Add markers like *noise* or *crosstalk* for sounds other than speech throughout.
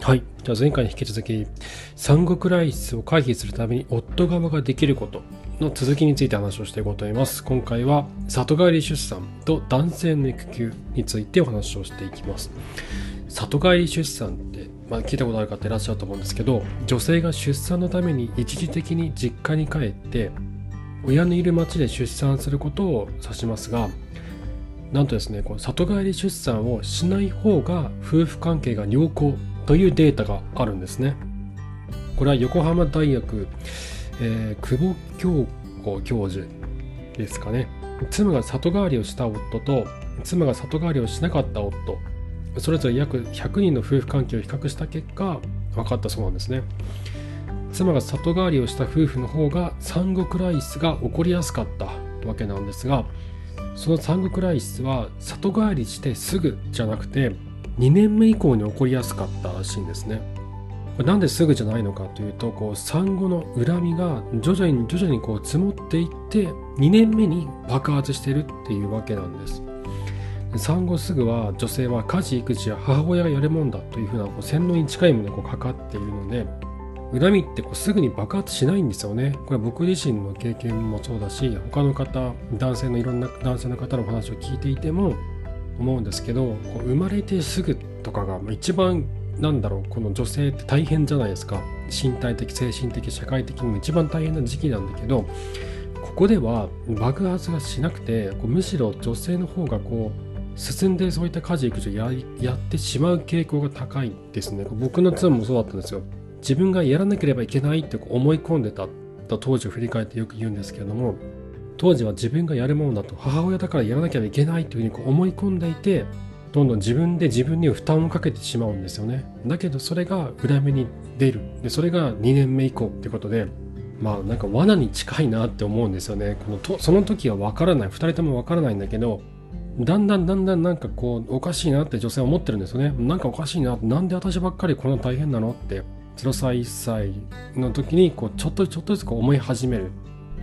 はい。じゃあ前回に引き続き、産後クライシスを回避するために夫側ができることの続きについて話をしていこうと思います。今回は里帰り出産と男性の育休についてお話をしていきます。里帰り出産って、まあ、聞いたことある方いらっしゃると思うんですけど、女性が出産のために一時的に実家に帰って、親のいる町で出産することを指しますが、なんとですね、この里帰り出産をしない方が夫婦関係が良好というデータがあるんですね。これは横浜大学、えー久保京子教授ですかね。妻が里帰りをした夫と妻が里帰りをしなかった夫、それぞれ約100人の夫婦関係を比較した結果、分かったそうなんですね。妻が里帰りをした夫婦の方が産後クライシスが起こりやすかったわけなんですが、その産後クライシスは里帰りしてすぐじゃなくて2年目以降に起こりやすかったらしいんですね。なんですぐじゃないのかというとこう産後の恨みが徐々に徐々にこう積もっていって2年目に爆発してるっていうわけなんです。産後すぐは女性は家事育児や母親がやるもんだというふうなこう洗脳に近いものにこうかかっているので恨みってこうすぐに爆発しないんですよね。これ僕自身の経験もそうだし他の方男性のいろんな男性の方の話を聞いていても思うんですけどこう生まれてすぐとかが一番なんだろうこの女性って大変じゃないですか。身体的精神的社会的にも一番大変な時期なんだけどここでは爆発がしなくてこうむしろ女性の方がこう進んでそういった家事育児をややってしまう傾向が高いですね。僕の妻もそうだったんですよ。自分がやらなければいけないってこう思い込んでた当時を振り返ってよく言うんですけれども当時は自分がやるものだと母親だからやらなきゃいけないというふうにこう思い込んでいてどんどん自分で自分に負担をかけてしまうんですよね。だけどそれが裏目に出る。でそれが2年目以降ってことでまあなんか罠に近いなって思うんですよね。このとその時は分からない。2人とも分からないんだけどだんだんだんだんなんかこうおかしいなって女性は思ってるんですよね。なんかおかしいななんで私ばっかりこんな大変なのって0歳1歳の時にこうちょっとちょっとずつこう思い始める。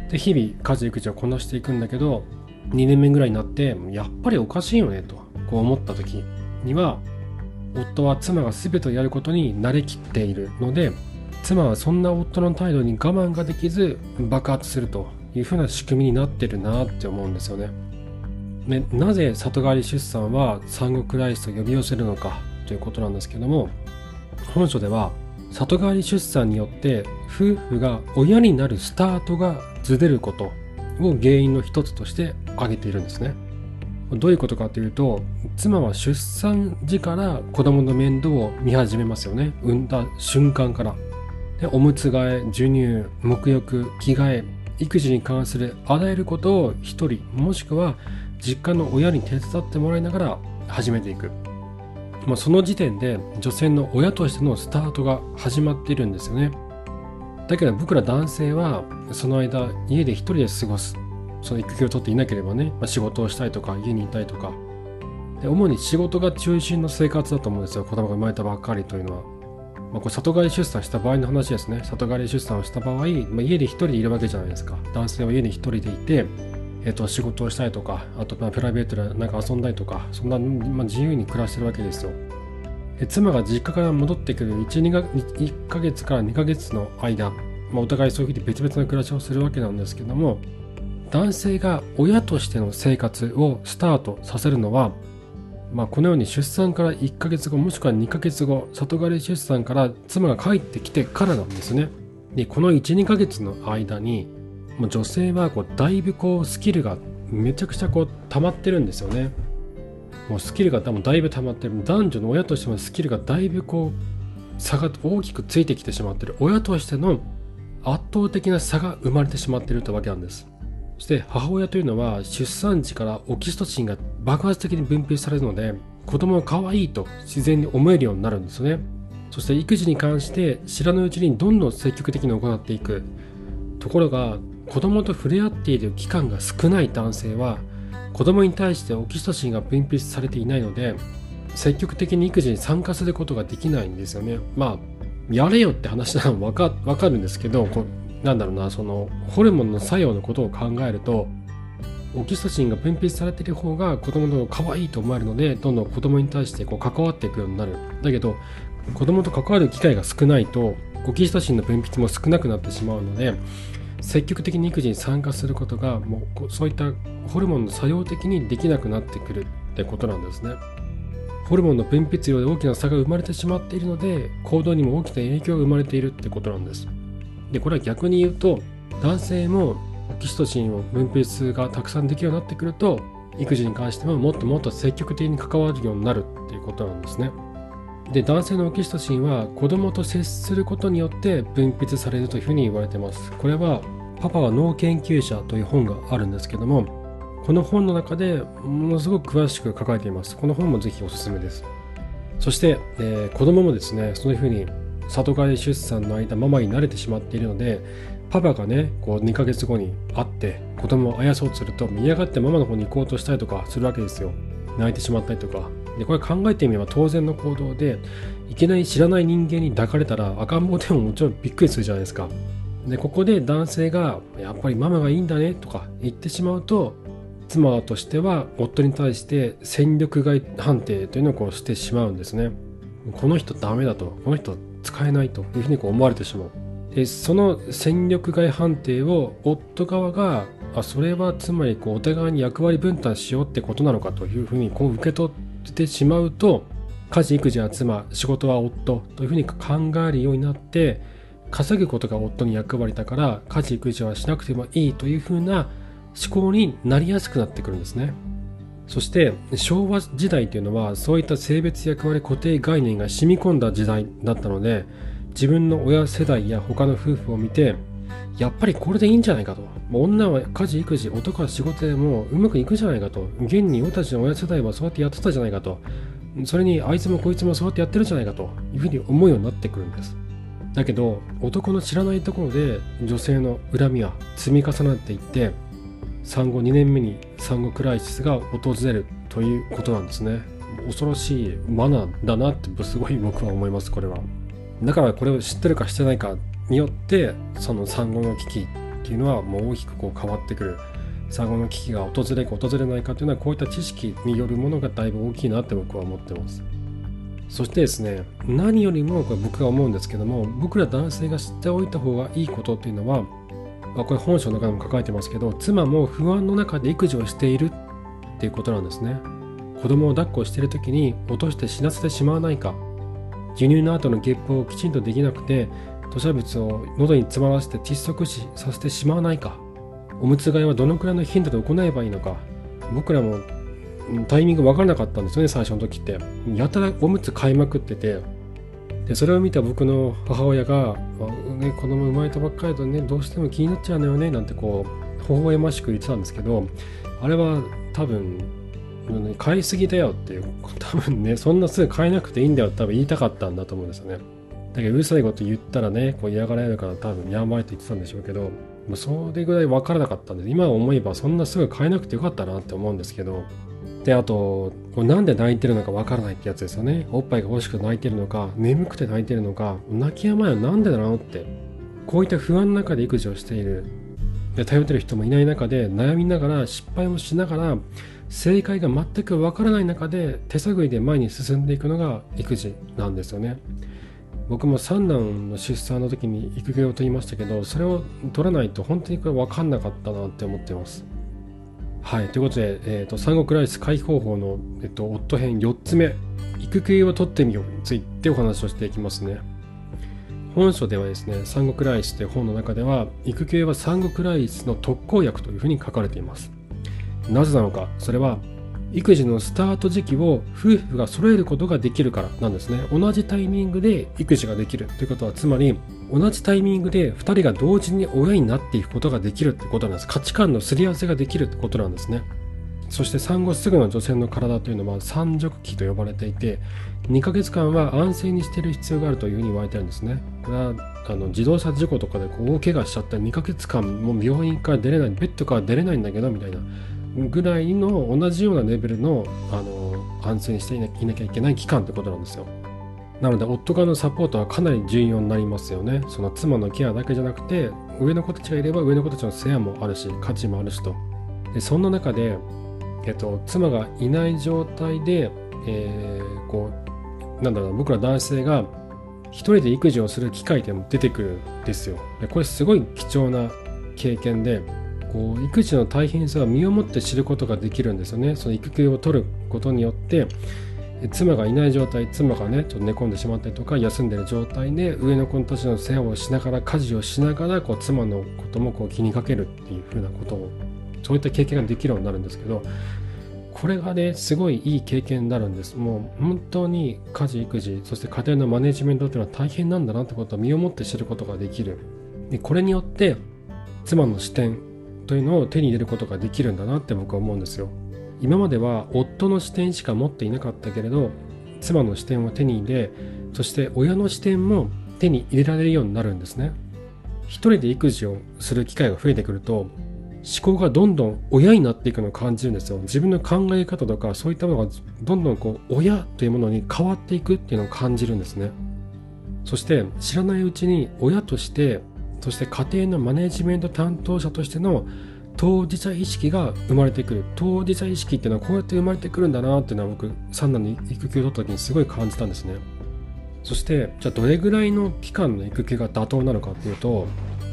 で日々家事育児をこなしていくんだけど2年目ぐらいになってやっぱりおかしいよねとこう思った時には夫は妻が全てをやることに慣れきっているので妻はそんな夫の態度に我慢ができず爆発するというふうな仕組みになってるなって思うんですよね。でなぜ里帰り出産は産後クライスを呼び寄せるのかということなんですけども本書では里帰り出産によって夫婦が親になるスタートがずれることを原因の一つとして挙げているんですね。どういうことかというと妻は出産時から子供の面倒を見始めますよね。産んだ瞬間から。でおむつ替え授乳沐浴着替え育児に関するあらゆることを一人もしくは実家の親に手伝ってもらいながら始めていく、まあ、その時点で女性の親としてのスタートが始まっているんですよね。だけど僕ら男性はその間家で一人で過ごすその育休を取っていなければね、まあ、仕事をしたいとか家にいたいとか。で主に仕事が中心の生活だと思うんですよ。子供が生まれたばっかりというのは、まあ、これ里帰り出産した場合の話ですね。里帰り出産をした場合、まあ、家で一人でいるわけじゃないですか。男性は家に一人でいてえっと仕事をしたりとかあとまあプライベートでなんか遊んだりとかそんな、まあ、自由に暮らしてるわけですよ。妻が実家から戻ってくる 1, 2が1ヶ月から2ヶ月の間、まあ、お互いそういうふうに別々の暮らしをするわけなんですけども男性が親としての生活をスタートさせるのは、まあ、このように出産から1ヶ月後もしくは2ヶ月後里帰り出産から妻が帰ってきてからなんですね。でこの12ヶ月の間にもう女性はこうだいぶこうスキルがめちゃくちゃこう溜まってるんですよね。もうスキルが多分だいぶ溜まってる。男女の親としてのスキルがだいぶこう差が大きくついてきてしまってる。親としての圧倒的な差が生まれてしまってるというわけなんです。そして母親というのは出産時からオキシトシンが爆発的に分泌されるので子供が可愛いと自然に思えるようになるんですよね。そして育児に関して知らぬうちにどんどん積極的に行っていく。ところが子供と触れ合っている期間が少ない男性は子供に対してオキシトシンが分泌されていないので積極的に育児に参加することができないんですよね。まあやれよって話なの分か分かるんですけどこなんだろうなそのホルモンの作用のことを考えるとオキシトシンが分泌されている方が子供の可愛いと思えるのでどんどん子供に対してこう関わっていくようになる。だけど子供と関わる機会が少ないとオキシトシンの分泌も少なくなってしまうので積極的に育児に参加することがもうそういったホルモンの作用的にできなくなってくるってことなんですね。ホルモンの分泌量で大きな差が生まれてしまっているので行動にも大きな影響が生まれているってことなんです。でこれは逆に言うと男性もオキシトシンを分泌がたくさんできるようになってくると育児に関してももっともっと積極的に関わるようになるっていうことなんですね。で男性のオキシトシンは子供と接することによって分泌されるというふうに言われてます。これはパパは脳研究者という本があるんですけどもこの本の中でものすごく詳しく書かれています。この本もぜひおすすめです。そして、えー、子供もですね、そういうふうに里帰り出産の間ママに慣れてしまっているので、パパがね、こう2ヶ月後に会って子供をあやそうとすると、嫌がってママの方に行こうとしたりとかするわけですよ。泣いてしまったりとか。で、これ考えてみれば当然の行動で、いきなり知らない人間に抱かれたら赤ん坊でももちろんびっくりするじゃないですか。で、ここで男性が、やっぱりママがいいんだねとか言ってしまうと、妻としては夫に対して戦力外判定というのをこうしてしまうんですね。この人ダメだと、この人使えないというふうにこう思われてしまう。でその戦力外判定を夫側があそれはつまりこうお互いに役割分担しようってことなのかというふうにこう受け取ってしまうと家事育児は妻仕事は夫というふうに考えるようになって稼ぐことが夫に役割だから家事育児はしなくてもいいというふうな思考になりやすくなってくるんですね。そして昭和時代というのはそういった性別役割固定概念が染み込んだ時代だったので自分の親世代や他の夫婦を見てやっぱりこれでいいんじゃないかと。女は家事育児男は仕事でもうまくいくじゃないかと。現に俺たちの親世代はそうやってやってたじゃないかと。それにあいつもこいつもそうやってやってるじゃないかというふうに思うようになってくるんです。だけど男の知らないところで女性の恨みは積み重なっていって産後2年目に産後クライシスが訪れるということなんですね。恐ろしいマナーだなってすごい僕は思いますこれは。だからこれを知ってるか知ってないかによってその産後の危機っていうのはもう大きくこう変わってくる。産後の危機が訪れるか訪れないかというのはこういった知識によるものがだいぶ大きいなって僕は思ってます。そしてですね何よりもこれ僕が思うんですけども僕ら男性が知っておいた方がいいことっていうのはまあ、これ本書の中でも書かれてますけど妻も不安の中で育児をしているっていうことなんですね。子供を抱っこしている時に落として死なせてしまわないか。授乳の後のゲップをきちんとできなくて吐砂物を喉に詰まらせて窒息死させてしまわないか。おむつ替えはどのくらいの頻度で行えばいいのか。僕らもタイミング分からなかったんですよね最初の時って。やたらおむつ買いまくってて。でそれを見た僕の母親が「ね、子供生まれたばっかりだとねどうしても気になっちゃうのよね」なんてこう微笑ましく言ってたんですけどあれは多分買いすぎだよっていう *laughs* 多分ねそんなすぐ買えなくていいんだよって多分言いたかったんだと思うんですよね。だけどうるさいこと言ったらねこう嫌がられるから多分やばいと言ってたんでしょうけどそれぐらい分からなかったんで今思えばそんなすぐ買えなくてよかったなって思うんですけどで、あと、なんで泣いてるのかわからないってやつですよね。おっぱいが欲しくて泣いてるのか、眠くて泣いてるのか、泣き止まないのなんでだろうって。こういった不安の中で育児をしている。で、頼ってる人もいない中で、悩みながら、失敗をしながら、正解が全くわからない中で、手探りで前に進んでいくのが育児なんですよね。僕も三男の出産の時に育業を取りましたけど、それを取らないと本当にこれ分かんなかったなって思ってます。はい、ということで、えーと、産後クライス回避方法の、えっと、夫編4つ目、育休を取ってみようについてお話をしていきますね。本書ではですね、産後クライスという本の中では、育休は産後クライスの特効薬というふうに書かれています。なぜなのか、それは、育児のスタート時期を夫婦が揃えることができるからなんですね。同じタイミングで育児ができるということは、つまり、同じタイミングで2人が同時に親になっていくことができるってことなんです。価値観のすり合わせができるってことなんですね。そして産後すぐの女性の体というのは産褥期と呼ばれていて2ヶ月間は安静にしている必要があるというふうに言われてるんですね。これはあの自動車事故とかでこう大怪我しちゃった2ヶ月間もう病院から出れないベッドから出れないんだけどみたいなぐらいの同じようなレベルのあの安静にしていなきゃいけない期間ってことなんですよ。なので夫側のサポートはかなり重要になりますよね。その妻のケアだけじゃなくて上の子たちがいれば上の子たちの世話もあるし価値もあるしと。でそんな中で、えっと、妻がいない状態で、えー、こうなんだろう僕ら男性が一人で育児をする機会でも出てくるんですよ。でこれすごい貴重な経験でこう育児の大変さを身をもって知ることができるんですよね。その育休を取ることによって妻がいない状態妻がねちょっと寝込んでしまったりとか休んでる状態で上の子たちの世話をしながら家事をしながらこう妻のこともこう気にかけるっていうふうなことをそういった経験ができるようになるんですけどこれがねすごいいい経験になるんです。もう本当に家事育児そして家庭のマネジメントっていうのは大変なんだなってことを身をもって知ることができる。でこれによって妻の視点というのを手に入れることができるんだなって僕は思うんですよ。今までは夫の視点しか持っていなかったけれど妻の視点を手に入れそして親の視点も手に入れられるようになるんですね。一人で育児をする機会が増えてくると思考がどんどん親になっていくのを感じるんですよ。自分の考え方とかそういったものがどんどんこう親というものに変わっていくっていうのを感じるんですね。そして知らないうちに親としてそして家庭のマネジメント担当者としての当事者意識が生まれてくる。当事者意識っていうのはこうやって生まれてくるんだなっていうのは僕三男の育休を取った時にすごい感じたんですね。そしてじゃあどれぐらいの期間の育休が妥当なのかっていうと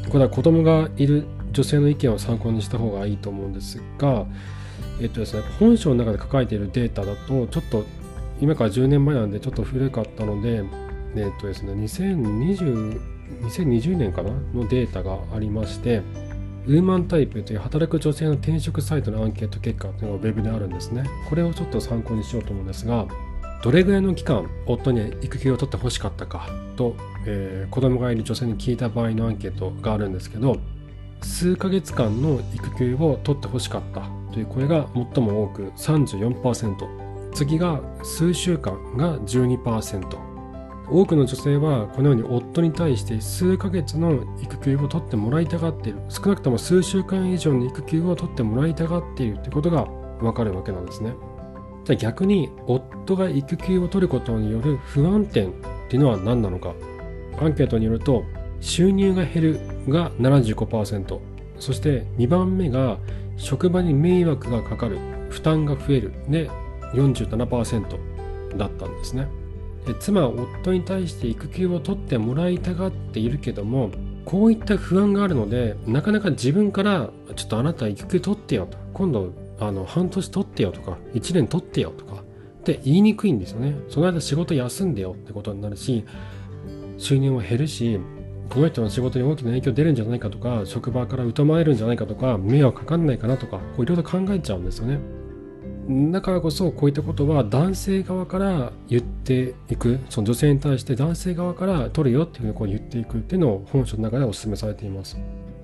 これは子供がいる女性の意見を参考にした方がいいと思うんですがえっとですね本書の中で書かれているデータだとちょっと今から10年前なんでちょっと古かったのでえっとですね2020 2020年かなのデータがありましてウーマンタイプという働く女性の転職サイトのアンケート結果というのがウェブであるんですね。これをちょっと参考にしようと思うんですが、どれぐらいの期間夫に育休を取ってほしかったかと、えー、子供がいる女性に聞いた場合のアンケートがあるんですけど、数ヶ月間の育休を取ってほしかったという声が最も多く34%、次が数週間が12%、多くの女性はこのように夫に対して数ヶ月の育休を取ってもらいたがっている。少なくとも数週間以上の育休を取ってもらいたがっているということがわかるわけなんですね。じゃあ逆に夫が育休を取ることによる不安点っていうのは何なのか。アンケートによると収入が減るが75%そして2番目が職場に迷惑がかかる。負担が増える。で47%だったんですね。妻夫に対して育休を取ってもらいたがっているけどもこういった不安があるのでなかなか自分からちょっとあなた育休取ってよと。今度あの半年取ってよとか1年取ってよとかって言いにくいんですよね。その間仕事休んでよってことになるし収入も減るしこの人の仕事に大きな影響出るんじゃないかとか職場から疎まれるんじゃないかとか迷惑かかんないかなとかいろいろ考えちゃうんですよね。だからこそこういったことは男性側から言っていくその女性に対して男性側から取るよっていうふうにこう言っていくっていうのを本書の中でお勧めされています。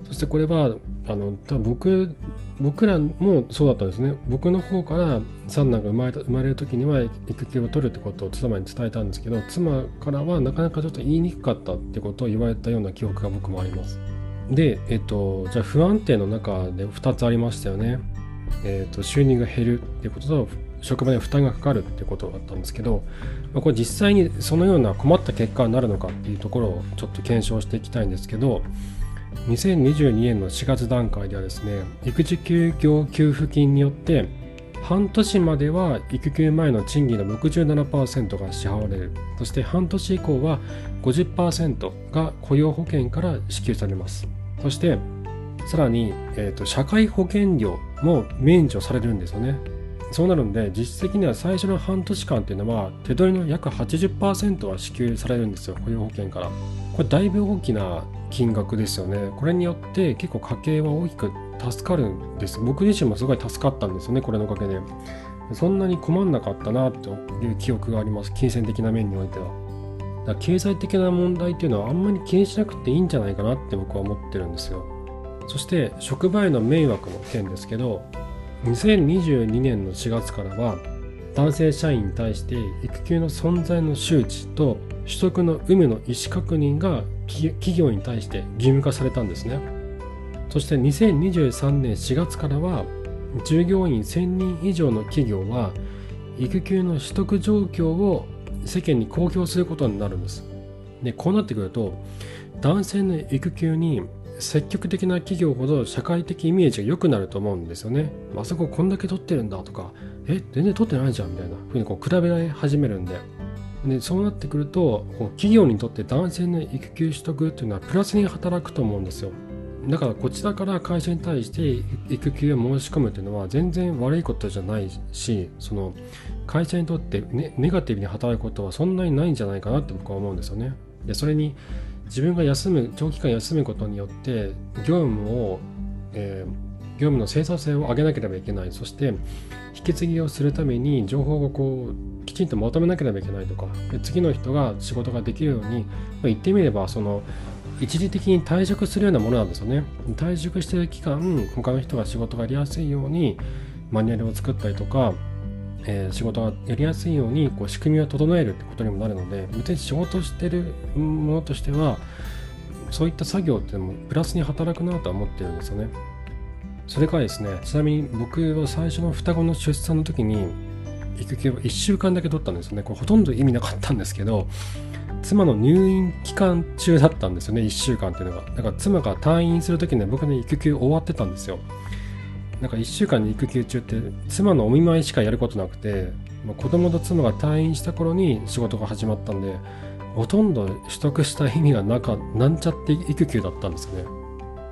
そしてこれはあの多分僕僕らもそうだったんですね。僕の方から三男が生まれた生まれる時には育休を取るってことを妻に伝えたんですけど妻からはなかなかちょっと言いにくかったってことを言われたような記憶が僕もあります。で、えっと、じゃあ不安定の中で2つありましたよね。えーと、収入が減るっていうことと職場に負担がかかるっていうことだったんですけど、まあ、これ実際にそのような困った結果になるのかっていうところをちょっと検証していきたいんですけど2022年の4月段階ではですね育児休業給付金によって半年までは育休前の賃金の67%が支払われる。そして半年以降は50%が雇用保険から支給されます。そしてさらに、えーと、社会保険料も免除されるんですよね。そうなるんで、実質的には最初の半年間っていうのは、手取りの約80%は支給されるんですよ、雇用保険から。これだいぶ大きな金額ですよね。これによって結構家計は大きく助かるんです。僕自身もすごい助かったんですよね、これのおかげで。そんなに困んなかったなという記憶があります、金銭的な面においては。だから経済的な問題っていうのはあんまり気にしなくていいんじゃないかなって僕は思ってるんですよ。そして職場への迷惑の件ですけど2022年の4月からは男性社員に対して育休の存在の周知と取得の有無の意思確認が企業に対して義務化されたんですね。そして2023年4月からは従業員1000人以上の企業は育休の取得状況を世間に公表することになるんです。でこうなってくると男性の育休に積極的な企業ほど社会的イメージが良くなると思うんですよね。あそここんだけ取ってるんだとか、え、全然取ってないじゃんみたいなふうにこう比べられ始めるんで。でそうなってくるとこう企業にとって男性の育休取得というのはプラスに働くと思うんですよだからこちらから会社に対して育休を申し込むというのは全然悪いことじゃないしその会社にとってネネガティブに働くことはそんなにないんじゃないかなって僕は思うんですよね。でそれに自分が休む長期間休むことによって業務を、えー、業務の生産性を上げなければいけないそして引き継ぎをするために情報をこうきちんとまとめなければいけないとか次の人が仕事ができるように、まあ、言ってみればその一時的に退職するようなものなんですよね。退職してる期間、他の人が仕事がやりやすいようにマニュアルを作ったりとか、えー、仕事がやりやすいようにこう仕組みを整えるってことにもなるので、別に仕事してるものとしては、そういった作業ってもプラスに働くなとは思ってるんですよね。それからですね、ちなみに僕は最初の双子の出産の時に育休を1週間だけ取ったんですよね。これほとんど意味なかったんですけど、妻の入院期間中だったんですよね1週間っていうのがだから妻が退院する時には僕の育休終わってたんですよなんか1週間に育休中って妻のお見舞いしかやることなくて、まあ、子供と妻が退院した頃に仕事が始まったんでほとんど取得した意味がなかなんちゃって育休だったんですよ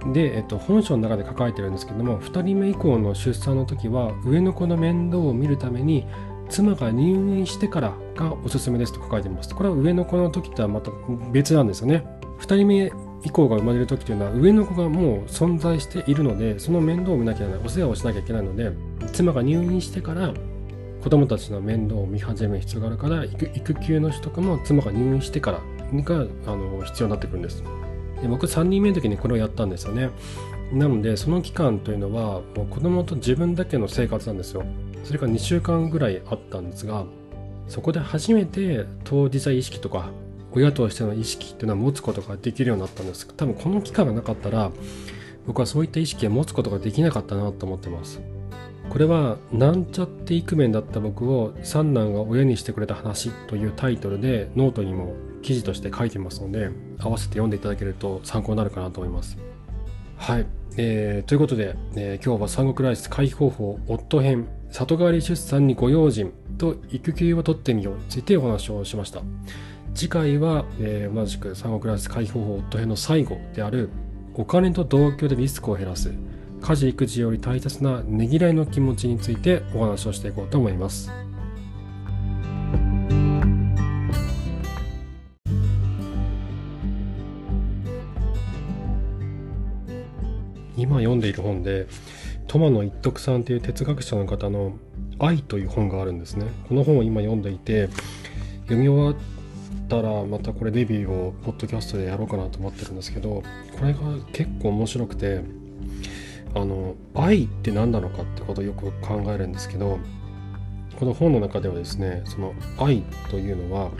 ねで、えっと、本書の中で書かれてるんですけども2人目以降の出産の時は上の子の面倒を見るために妻が入院してからがおすすめですと書かれてます。これは上の子の時とはまた別なんですよね。2人目以降が生まれる時というのは上の子がもう存在しているのでその面倒を見なきゃいけないお世話をしなきゃいけないので妻が入院してから子供たちの面倒を見始める必要があるから育休の取得も妻が入院してからがあの必要になってくるんです。で僕3人目の時にこれをやったんですよね。なのでその期間というのはもう子供と自分だけの生活なんですよ。それが2週間ぐらいあったんですがそこで初めて当事者意識とか親としての意識っていうのは持つことができるようになったんです多分この期間がなかったら僕はそういった意識を持つことができなかったなと思ってます。これはなんちゃってイクメンだった僕を三男が親にしてくれた話というタイトルでノートにも記事として書いてますので合わせて読んでいただけると参考になるかなと思います。はい、えー、ということで、えー、今日は産後クライシス回避方法夫編里帰り出産にご用心と育休を取ってみようについてお話をしました。次回は、えー、同じく産後ラス解放法夫編の最後であるお金と同居でリスクを減らす家事育児より大切なねぎらいの気持ちについてお話をしていこうと思います。今読んでいる本でトマ一徳さんという哲学者の方の「愛」という本があるんですね。この本を今読んでいて読み終わたらまたこれレビューをポッドキャストでやろうかなと思ってるんですけどこれが結構面白くてあの愛って何なのかってことをよく考えるんですけどこの本の中ではですねその愛というのは、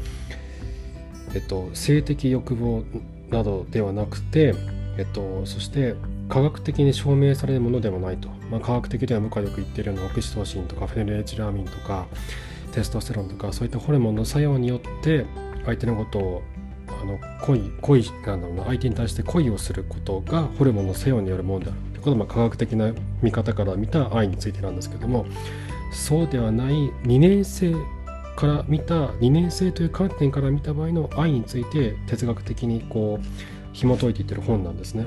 えっと、性的欲望などではなくて、えっと、そして科学的に証明されるものでもないと、まあ、科学的では僕はよく言ってるようなオキシトシンとかフェネルエチラーミンとかテストステロンとかそういったホルモンの作用によって相手のことをあの恋恋なんだろうな相手に対して恋をすることがホルモンの作用によるものであるということは、まあ、科学的な見方から見た愛についてなんですけどもそうではない二年生から見た二年生という観点から見た場合の愛について哲学的にこう紐解いていってる本なんですね。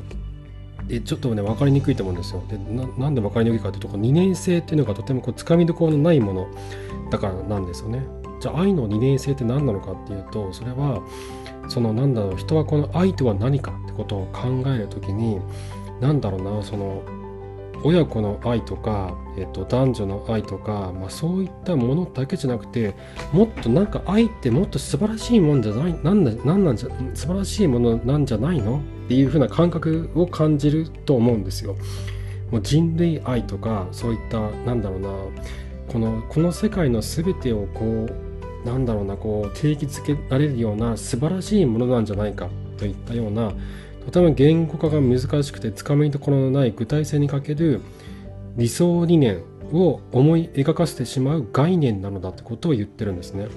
でちょっとね分かりにくいと思うんですよ。でなんで分かりにくいかというと2年生っていうのがとてもこうつかみどころのないものだからなんですよね。じゃあ愛の二年生って何なのかっていうとそれはそのなんだろう人はこの愛とは何かってことを考える時に何だろうなその親子の愛とか、えっと、男女の愛とか、まあ、そういったものだけじゃなくてもっとなんか愛ってもっと素晴らしいもんじゃないなんだなんなんじゃ素晴らしいものなんじゃないの？っていう風な感覚を感じると思うんですよ。もう人類愛とかそういったなんだろうなこのこの世界の全てをこうなんだろうなこう定義づけられるような素晴らしいものなんじゃないかといったようなとても言語化が難しくてつかみどころのない具体性に欠ける理想理念を思い描かせてしまう概念なのだってことを言ってるんですね。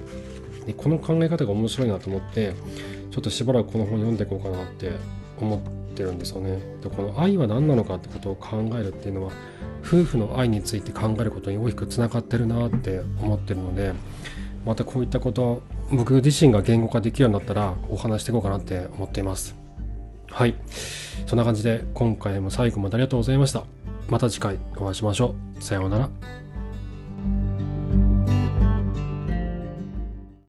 でこの考え方が面白いなと思ってちょっとしばらくこの本読んでいこうかなって思ってるんですよね。でこの愛は何なのかってことを考えるっていうのは夫婦の愛について考えることに大きくつながってるなって思ってるのでまたこういったこと僕自身が言語化できるようになったらお話していこうかなって思っています。はい。そんな感じで今回も最後までありがとうございました。また次回お会いしましょう。さようなら。